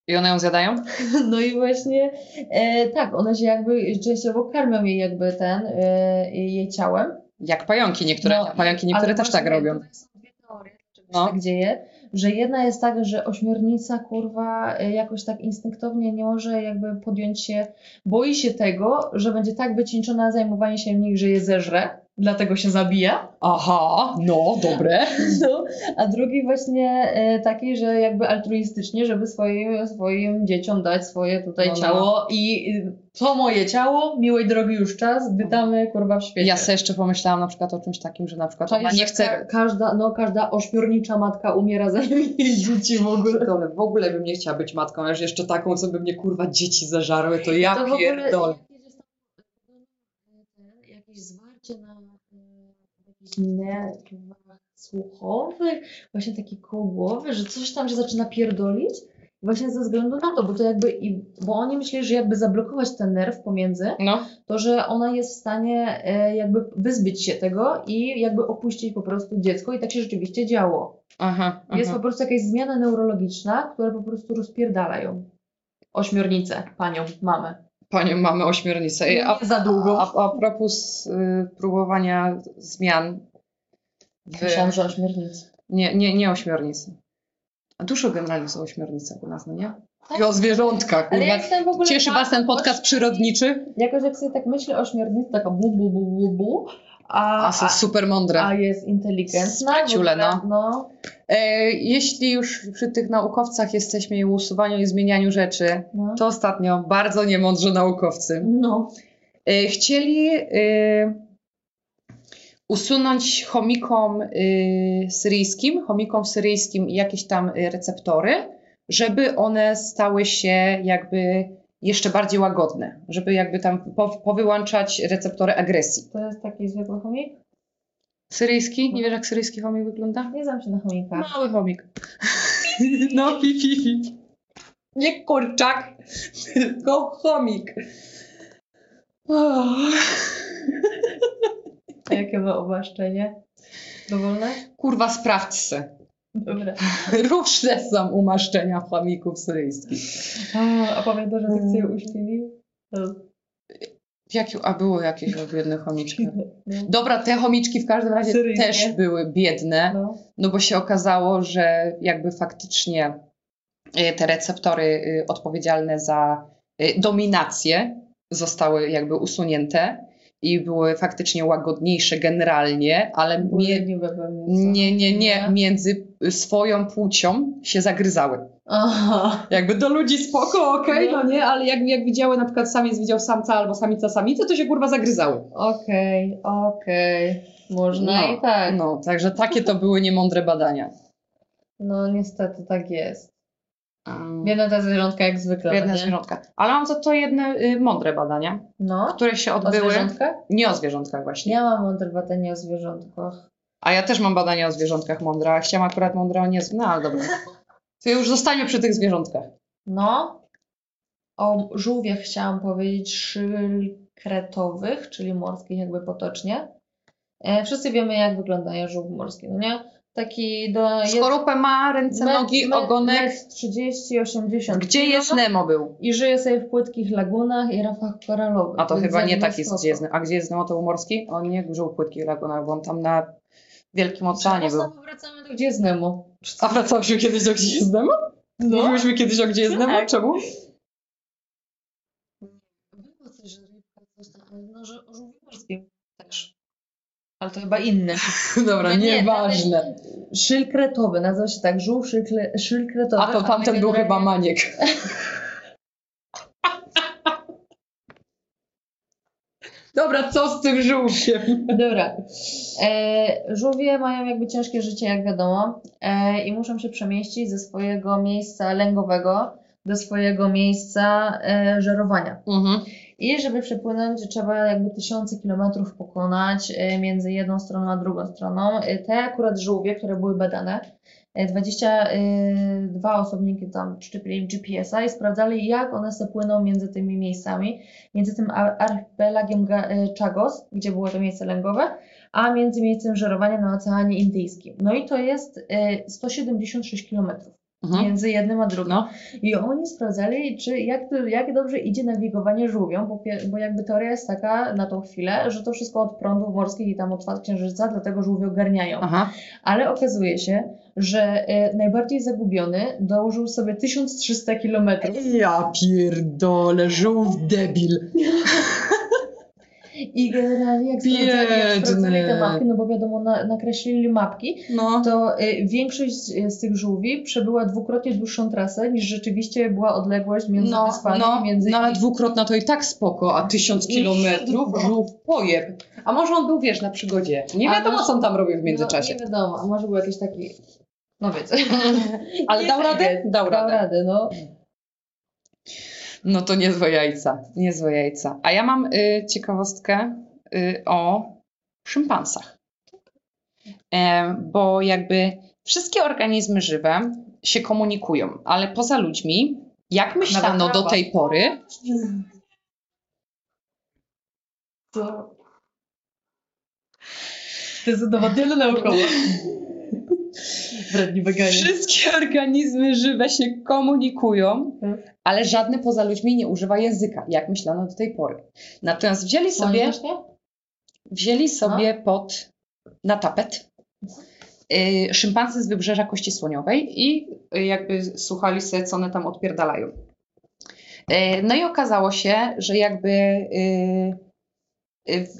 I one ją zjadają? No i właśnie e, tak, one się jakby częściowo karmią jej jakby ten, e, jej ciałem. Jak pająki niektóre. No, pająki niektóre też tak robią. Są dwie teorie, No. tak dzieje, że jedna jest taka, że ośmiornica kurwa e, jakoś tak instynktownie nie może jakby podjąć się, boi się tego, że będzie tak wycieńczona zajmowanie się nim, że je zeżre, dlatego się zabija. Aha, no, dobre. No, a drugi właśnie e, taki, że jakby altruistycznie, żeby swoim, swoim dzieciom dać swoje tutaj No, no. ciało i y, to moje ciało, miłej drogi już czas, witamy kurwa w świecie. Ja sobie jeszcze pomyślałam na przykład o czymś takim, że na przykład To ona nie chce... Ka- każda, no, każda ośmiornicza matka umiera zanim jej dzieci w ogóle. W ogóle bym nie chciała być matką, ale jeszcze taką, co by mnie kurwa dzieci zażarły, to ja To pierdolę. jakieś jest tam, e, jakieś zwarcie na e, jakichś nerwach słuchowych, właśnie takie koło głowy, że coś tam się zaczyna pierdolić. Właśnie ze względu na to, bo to jakby, i, bo oni myśleli, że jakby zablokować ten nerw pomiędzy, No, to że ona jest w stanie e, jakby wyzbyć się tego i jakby opuścić po prostu dziecko i tak się rzeczywiście działo. aha, aha. Jest po prostu jakaś zmiana neurologiczna, która po prostu rozpierdala ją. Ośmiornicę, panią, mamę. Panią mamy ośmiornicę. A, za długo. a, a propos y, próbowania zmian w... Myślałam, że ośmiornicy. Nie, nie, nie ośmiornicy. A dużo generalnie są ośmiornice u nas, no nie? Tak. I o zwierzątkach, Ale w ogóle Cieszy Was ten podcast przyrodniczy? Jakoś jak sobie tak myślę o ośmiornicy, taka bu, bu, bu, bu, bu, a, A super mądre. a jest inteligentna. Ogóle, no. no. E, jeśli już przy tych naukowcach jesteśmy i usuwaniu i zmienianiu rzeczy, No. to ostatnio bardzo niemądrzy naukowcy no. e, chcieli e, usunąć chomikom e, syryjskim, chomikom syryjskim jakieś tam receptory, żeby one stały się jakby jeszcze bardziej łagodne, żeby jakby tam po, powyłączać receptory agresji. To jest taki zwykły chomik? Syryjski? Nie wiesz jak syryjski chomik wygląda? Nie znam się na chomikach. Mały chomik. No, pi, pi, pi. Nie kurczak, tylko chomik. Oh. A jakie ma obaszczenie? Dowolne? Kurwa, sprawdź se. Dobra. Różne są umaszczenia chomików syryjskich. A, a pamiętasz, że tak sobie uśpili? To W a było jakieś biedne chomiczki. No. Dobra, te chomiczki w każdym razie Syryjskie. też były biedne, No. no bo się okazało, że jakby faktycznie y, te receptory y, odpowiedzialne za y, dominację zostały jakby usunięte i były faktycznie łagodniejsze generalnie, ale mie- nie, nie, nie, między swoją płcią się zagryzały. Aha. Jakby do ludzi spoko, okej, No. no nie, ale jak, jak widziały na przykład samiec widział samca albo samica samicę, to się kurwa zagryzały. Okej, okej. Można No, i tak. No, także takie to były niemądre badania. No niestety tak jest. Biedne te zwierzątka jak zwykle. Biedne nie? zwierzątka. Ale mam za to jedne y, mądre badania, No. które się O odbyły. zwierzątkach? Nie o zwierzątkach właśnie. Ja mam mądre badanie o zwierzątkach. A ja też mam badania o zwierzątkach mądre, a chciałam akurat mądre o nie. No ale dobra. To już zostanie przy tych zwierzątkach. No. O żółwiach chciałam powiedzieć szylkretowych, czyli morskich jakby potocznie. E, wszyscy wiemy jak wygląda żółw morski, no nie? Taki do... Skorupę ma, ręce, nogi, ogonek. 30, 80 Gdzie jest Nemo był? I żyje sobie w płytkich lagunach i rafach koralowych. A to chyba nie tak jest, gdzie jest Nemo. A gdzie jest Nemo, to był morski? On nie żył w płytkich lagunach, bo on tam na wielkim oceanie był. Wracamy do gdzie jest Nemo. A wracaliśmy kiedyś do Gdzie jest Nemo? No. Mówiłyśmy kiedyś o Gdzie jest Nemo? Tak. Czemu? Było coś, że rybka coś tam, no, że o żółwiu morskim. Ale to chyba inny. Dobra, No nie, nieważne. Szylkretowy, nazywa się tak, żółw szylkle, szylkretowy. A to tamten był chyba maniek. Dobra, co z tym żółwiem? Dobra. E, żółwie mają jakby ciężkie życie, jak wiadomo, e, i muszą się przemieścić ze swojego miejsca lęgowego do swojego miejsca e, żerowania. Mhm. I żeby przepłynąć, trzeba jakby tysiące kilometrów pokonać e, między jedną stroną a drugą stroną. E, Te akurat żółwie, które były badane, e, 22 osobniki tam szczepili GPS-a i sprawdzali, jak one se płyną między tymi miejscami, między tym ar- archipelagiem e, Chagos, gdzie było to miejsce lęgowe, a między miejscem żerowania na Oceanie Indyjskim. No i to jest e, 176 kilometrów Mhm. między jednym a drugim. No. I oni sprawdzali, czy jak, to, jak dobrze idzie nawigowanie żółwią, bo, bo jakby teoria jest taka na tą chwilę, że to wszystko od prądów morskich i tam od faz księżyca, dlatego żółwie ogarniają. Aha. Ale okazuje się, że e, najbardziej zagubiony dołożył sobie 1300 kilometrów. Ja pierdolę, żółw debil. I generalnie jak sprawdzali, te mapki, no bo wiadomo, na, nakreślili mapki, No. to y, większość z, z tych żółwi przebyła dwukrotnie dłuższą trasę niż rzeczywiście była odległość między No, wyspami. no, między no ale dwukrotna to i tak spoko, a tysiąc kilometrów No. żółw pojeb. A może on był, wiesz, na przygodzie. Nie wiadomo, może- co on tam robił w No, międzyczasie. nie wiadomo, a może był jakiś taki. No wiecie. Ale dał radę? Dał Dał radę. radę, no. No to niezłe jajca, niezłe jajca. A ja mam y, ciekawostkę y, o szympansach. E, bo jakby wszystkie organizmy żywe się komunikują, ale poza ludźmi, jak myślano do tej pory, To... To jest udowodnione naukowo. Wredni weganie. wszystkie organizmy żywe się komunikują, Hmm. ale żadne poza ludźmi nie używa języka, jak myślano do tej pory. Natomiast wzięli sobie wzięli sobie pod na tapet y, szympansy z wybrzeża Kości Słoniowej i y, jakby słuchali sobie, co one tam odpierdalają. Y, no i okazało się, że jakby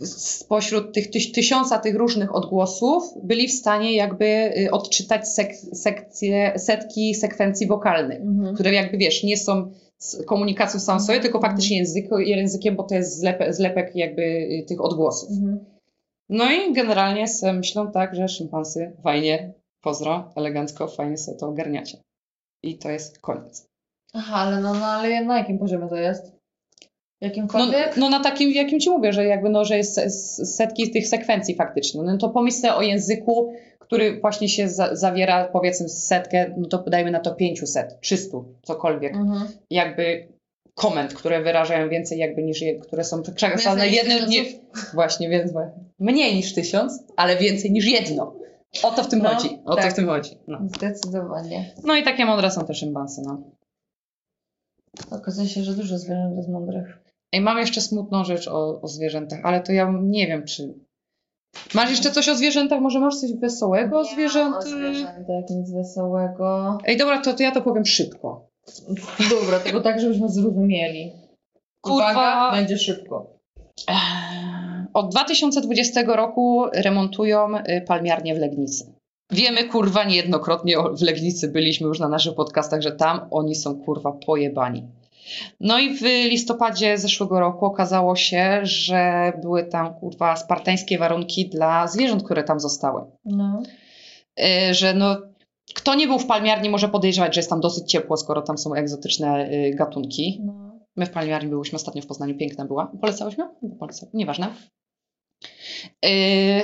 spośród tych tyś, tysiąca tych różnych odgłosów byli w stanie jakby y, odczytać sek, sekcje, setki sekwencji wokalnych Mhm. które jakby wiesz, nie są komunikacją samą sobie, tylko faktycznie język, językiem, bo to jest zlepek, zlepek jakby y, tych odgłosów. Mhm. No i generalnie sobie myślą tak, że szympansy fajnie, pozdro, elegancko, fajnie sobie to ogarniacie. I to jest koniec. Aha, ale no, no ale na jakim poziomie to jest? No, Jakimkolwiek? no na takim, jakim ci mówię, że jakby no, że jest setki tych sekwencji faktycznie. No to pomyśl sobie o języku, który właśnie się za, zawiera powiedzmy setkę, no to dajmy na to 500, 300, cokolwiek. Mhm. jakby komend, które wyrażają więcej jakby niż je, które są niż jednym, nie, właśnie, więc mniej niż tysiąc, ale więcej niż jedno. O to w tym No, chodzi. O to tak. w tym chodzi. No. Zdecydowanie. no i takie mądre są te szympansy, no. Okazuje się, że dużo zwierząt jest mądrych. Ej, mam jeszcze smutną rzecz o, o zwierzętach, ale to ja nie wiem, czy... Masz jeszcze coś o zwierzętach? Może masz coś wesołego o zwierzętach? O zwierzętach, nic wesołego. Ej, dobra, to, to ja to powiem szybko. Dobra, tylko tak, żebyśmy zrozumieli. Kurwa. Uwaga, będzie szybko. Eee, Od 2020 roku remontują y, palmiarnię w Legnicy. Wiemy, kurwa, niejednokrotnie w Legnicy byliśmy już na naszych podcastach, że tam oni są, kurwa, pojebani. No i w listopadzie zeszłego roku okazało się, że były tam, kurwa, spartańskie warunki dla zwierząt, które tam zostały. No. Y, Że no, kto nie był w palmiarni może podejrzewać, że jest tam dosyć ciepło, skoro tam są egzotyczne y, gatunki. no. My w palmiarni byłyśmy ostatnio w Poznaniu, piękna była. Nie Polecam, nieważne. Yy,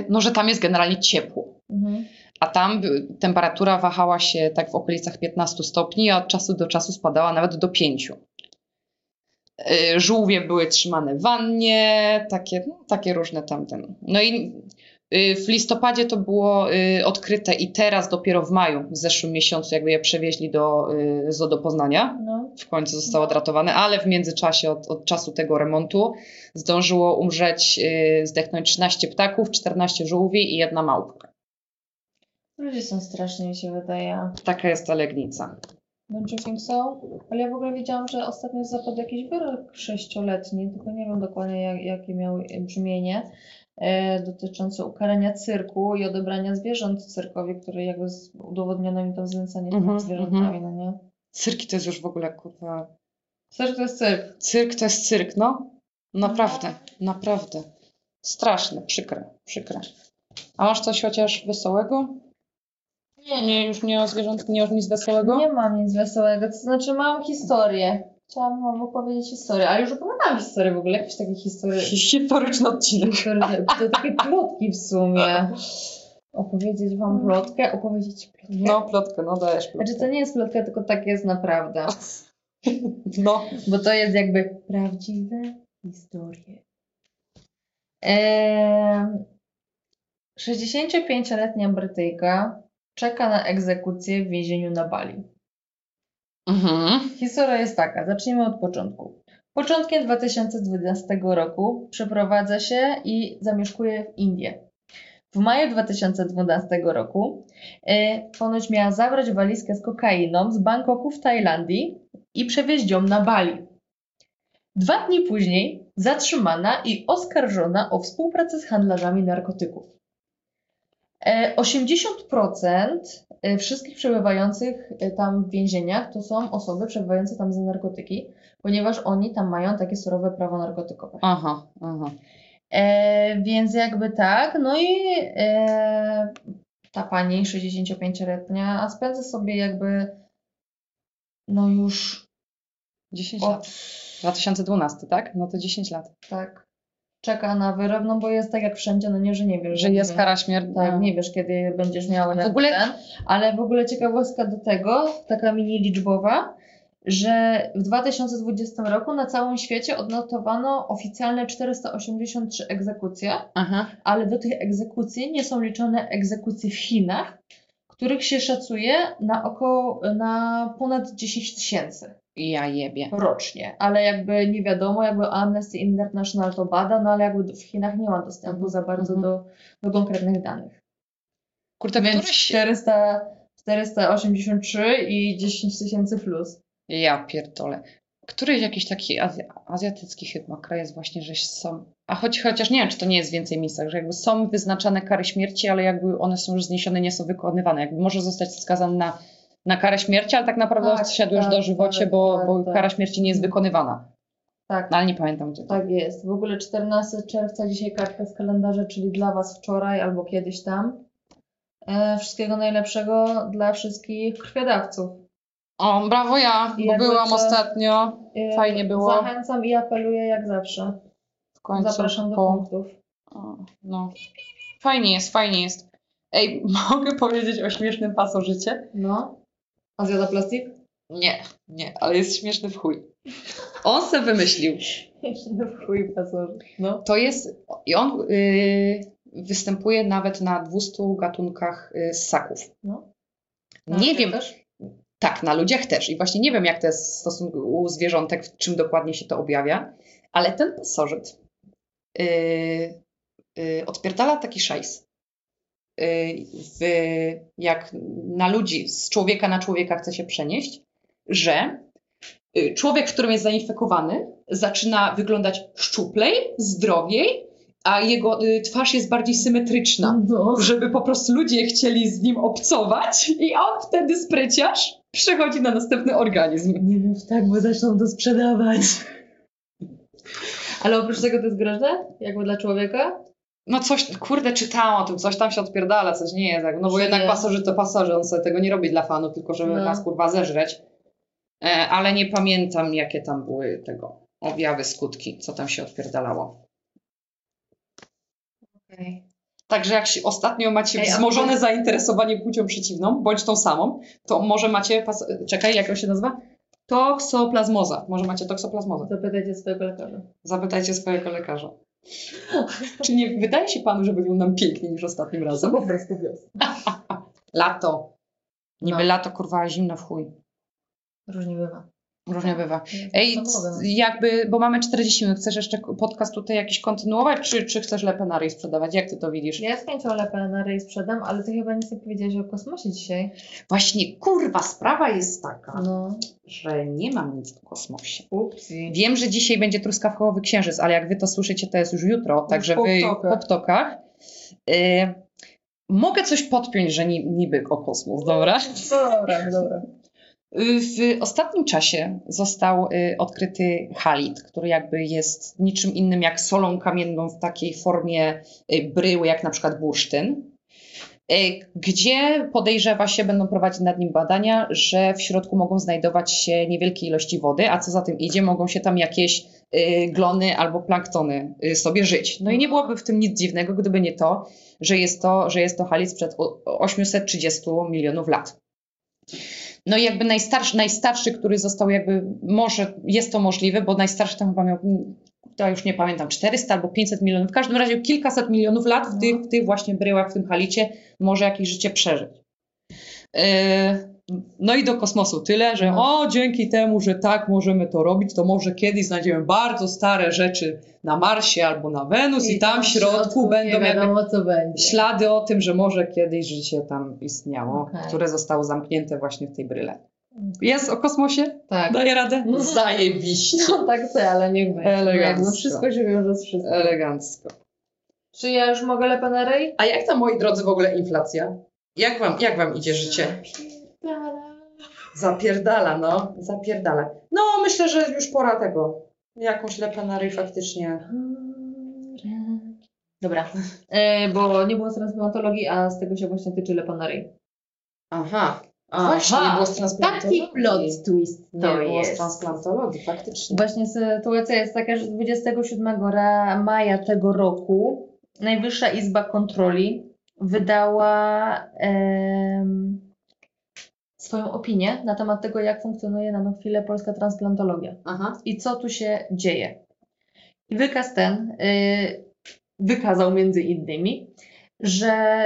no, że tam jest generalnie ciepło. Mhm. A tam temperatura wahała się tak w okolicach 15 stopni, a od czasu do czasu spadała nawet do 5. Yy, Żółwie były trzymane w wannie, takie, no, takie różne tamten. No i yy, w listopadzie to było yy, odkryte i teraz dopiero w maju, w zeszłym miesiącu, jakby je przewieźli do, zoo do Poznania No. w końcu zostało No. odratowane, ale w międzyczasie od, od czasu tego remontu zdążyło umrzeć, zdechnąć 13 ptaków, 14 żółwi i jedna małpka. Ludzie są straszni, mi się wydaje. Taka jest ta legnica. Don't you think so? Ale ja w ogóle wiedziałam, że ostatnio zapadł jakiś wyrok sześcioletni, tylko nie wiem dokładnie jak, jakie miał brzmienie, e, dotyczące ukarania cyrku i odebrania zwierząt cyrkowi, który jakby z, udowodniono im to znęcanie się Mhm, nad zwierzętami, mhm. no nie? Cyrki to jest już w ogóle, kurwa... Cyrk to jest cyrk. Cyrk to jest cyrk, no. Naprawdę, naprawdę. Straszne, przykre, przykre. A masz coś chociaż wesołego? Nie, nie, już nie o zwierząt, nie o nic wesołego? Nie mam nic wesołego, to znaczy mam historię. Chciałam wam opowiedzieć historię, ale już opowiadałam historię w ogóle, jakieś takie historie. Historyczny odcinek. historie to takie plotki w sumie. Opowiedzieć wam plotkę, opowiedzieć plotkę. No, plotkę, no dajesz plotkę. Znaczy to nie jest plotka, tylko tak jest naprawdę. No. Bo to jest jakby prawdziwe historie. Eee, 65-letnia Brytyjka czeka na egzekucję w więzieniu na Bali. Mhm. Historia jest taka, zacznijmy od początku. Początkiem 2012 roku przeprowadza się i zamieszkuje w Indie. W maju 2012 roku e, ponoć miała zabrać walizkę z kokainą z Bangkoku w Tajlandii i przewieźć ją na Bali. Dwa dni później zatrzymana i oskarżona o współpracę z handlarzami narkotyków. E, 80% e, wszystkich przebywających e, tam w więzieniach to są osoby przebywające tam za narkotyki, ponieważ oni tam mają takie surowe prawo narkotykowe. Aha, aha. E, więc jakby tak, no i e, ta pani 65-letnia spędza sobie jakby no już 10 od, lat. 2012, tak? No to 10 lat. tak, czeka na wyrok, no bo jest tak jak wszędzie, no nie, że nie wiesz. Że jest kara śmierci. Tak, nie wiesz, kiedy będziesz miała W ogóle- ten, ale w ogóle ciekawostka do tego, taka mini liczbowa, że w 2020 roku na całym świecie odnotowano oficjalne 483 egzekucje, Aha. ale do tych egzekucji nie są liczone egzekucje w Chinach, których się szacuje na około, na ponad 10 tysięcy Ja jebie. rocznie, ale jakby nie wiadomo, jakby Amnesty International to bada, no ale jakby w Chinach nie ma dostępu za bardzo Mhm. do, do konkretnych danych. Kurde, Więc któryś... 400, 483 i 10 tysięcy plus. Ja pierdolę. Któryś jakiś taki azja, azjatycki chyba kraj jest właśnie, że są... A choć, chociaż nie wiem, czy to nie jest więcej miejscach, że jakby są wyznaczane kary śmierci, ale jakby one są już zniesione, nie są wykonywane. Jakby może zostać skazany na, na karę śmierci, ale tak naprawdę Tak, już tak, do żywocie, tak, bo, tak, bo tak. kara śmierci nie jest wykonywana. Tak, No, ale nie pamiętam gdzie to. tak jest. W ogóle 14 czerwca dzisiaj kartka z kalendarza, czyli dla Was wczoraj albo kiedyś tam. E, wszystkiego najlepszego dla wszystkich krwiodawców. O, brawo ja, I bo byłam to- ostatnio. E, Fajnie było. Zachęcam i apeluję jak zawsze. W końcu Zapraszam do po- punktów. O, No. Fajnie jest, fajnie jest. Ej, mogę powiedzieć o śmiesznym pasożycie? No. A zjada plastik? Nie, nie, ale jest śmieszny w chuj. On se wymyślił. No w chuj pasożyt. No. To jest, i on y, występuje nawet na 200 gatunkach y, ssaków. no. Nie ty wiem, Też? Tak, na ludziach też. I właśnie nie wiem, jak to jest w stosunku u zwierzątek, w czym dokładnie się to objawia, ale ten pasożyt yy, yy, odpierdala taki szajs. Yy, w, jak na ludzi, z człowieka na człowieka chce się przenieść, że y, człowiek, w którym jest zainfekowany, zaczyna wyglądać szczuplej, zdrowiej, a jego y, twarz jest bardziej symetryczna No. żeby po prostu ludzie chcieli z nim obcować i on wtedy spryciarz przechodzi na następny organizm. Nie mów tak, bo zaczną to sprzedawać. Ale oprócz tego to jest groźne? Jakby dla człowieka? No coś, kurde, czytałam o tym, coś tam się odpierdala, coś nie jest, no bo Że jednak pasożyt to pasożyt, on sobie tego nie robi dla fanu, tylko żeby No. nas kurwa zeżreć. E, ale nie pamiętam, jakie tam były tego objawy, skutki, co tam się odpierdalało. Okej. Także jak się ostatnio macie Ej, wzmożone zainteresowanie płcią przeciwną, bądź tą samą, to może macie, czekaj, jak to się nazywa? Toksoplazmoza. Może macie toksoplazmozę. Zapytajcie swojego lekarza. Zapytajcie swojego lekarza. Czy nie wydaje się panu, że wyglądam piękniej niż ostatnim razem? po prostu wiosna. Lato. Niby No. lato, kurwa, zimno w chuj. Różnie bywa. Różnie bywa. To Ej, jakby, bo mamy 40 minut, chcesz jeszcze podcast tutaj jakiś kontynuować, czy, czy chcesz lepę na ryj sprzedawać? Jak ty to widzisz? Ja z chęcią lepę na rej sprzedam, ale ty chyba nic nie powiedziałeś o kosmosie dzisiaj. Właśnie, kurwa, sprawa jest taka, No. że nie mam nic o kosmosie. Upsi. Wiem, że dzisiaj będzie truskawkowy księżyc, ale jak wy to słyszycie, to jest już jutro, także wy ptokach. po ptokach. Y, mogę coś podpiąć, że ni, niby o kosmos, dobra? Dobra, dobra. W ostatnim czasie został y, odkryty halit, który jakby jest niczym innym jak solą kamienną w takiej formie y, bryły, jak na przykład bursztyn, y, gdzie podejrzewa się, będą prowadzić nad nim badania, że w środku mogą znajdować się niewielkie ilości wody, a co za tym idzie, mogą się tam jakieś glony albo planktony sobie żyć. No i nie byłoby w tym nic dziwnego, gdyby nie to, że jest to, że jest to halit sprzed o- 830 milionów lat. No i jakby najstarszy, najstarszy, który został jakby, może jest to możliwe, bo najstarszy tam chyba miał, to już nie pamiętam, 400 albo 500 milionów, w każdym razie kilkaset milionów lat w No. tych, w tych właśnie bryłach, w tym halicie może jakieś życie przeżyć. Yy, No i do kosmosu tyle, że No. o, dzięki temu, że tak możemy to robić, to może kiedyś znajdziemy bardzo stare rzeczy na Marsie albo na Wenus i, tam w środku będą nie jakby wiadomo, ślady o tym, że może kiedyś życie tam istniało, Okej. które zostało zamknięte właśnie w tej bryle. Jest o kosmosie? Tak. Daje radę? No. Zajebiście. No tak chcę, ale niech będzie. Elegancko. No, wszystko się wiąże z wszystkim. Elegancko. Czy ja już mogę lepę na rej? A jak tam, moi drodzy, w ogóle inflacja? Jak wam, jak wam idzie życie? Zapierdala, no. Zapierdala. No, myślę, że już pora tego. Jakąś lepę na ryj faktycznie. Dobra, e, bo nie było transplantologii, a z tego się właśnie tyczy lepa na ryj. Aha. A, Aha. właśnie, nie było z transplantologii. Taki plot twist Nie to było z jest. transplantologii, faktycznie. Właśnie sytuacja jest taka, że 27 ra- maja tego roku Najwyższa Izba Kontroli wydała em, swoją opinię na temat tego, jak funkcjonuje na chwilę polska transplantologia Aha. i co tu się dzieje. I wykaz ten y, wykazał między innymi, że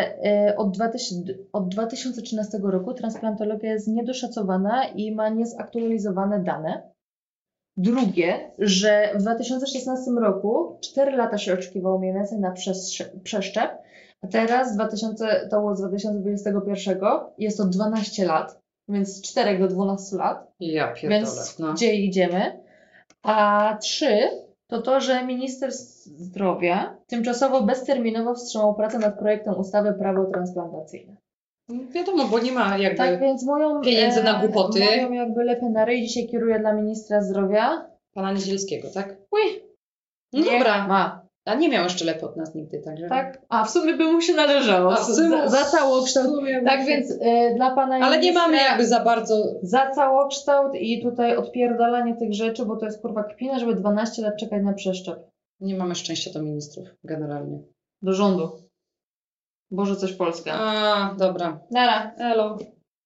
y, od, 2000, od 2013 roku transplantologia jest niedoszacowana i ma niezaktualizowane dane. Drugie, że w 2016 roku 4 lata się oczekiwało mniej więcej na przeszczep, a teraz 2000, to było z 2021 jest to 12 lat, więc z 4 do 12 lat. Ja pierdolę. Więc no. gdzie idziemy? A trzy to to, że minister zdrowia tymczasowo bezterminowo wstrzymał pracę nad projektem ustawy prawo transplantacyjne. Wiadomo, bo nie ma jakby... Tak więc moją Pieniędzy na głupoty. moją jakby lepę na ryj dzisiaj kieruję dla ministra zdrowia. Pana Niedzielskiego, tak? Uj, No dobra. Ma, A nie miał jeszcze lepiej od nas nigdy, także... tak? A w sumie by mu się należało. A w sumie- za, za całokształt. Tak się- więc y, dla pana Ale nie mamy jakby za bardzo... Za całokształt i tutaj odpierdalanie tych rzeczy, bo to jest kurwa kpina, żeby 12 lat czekać na przeszczep. Nie mamy szczęścia do ministrów, generalnie. Do rządu. Boże, coś Polska. A, dobra. Nara. Elo.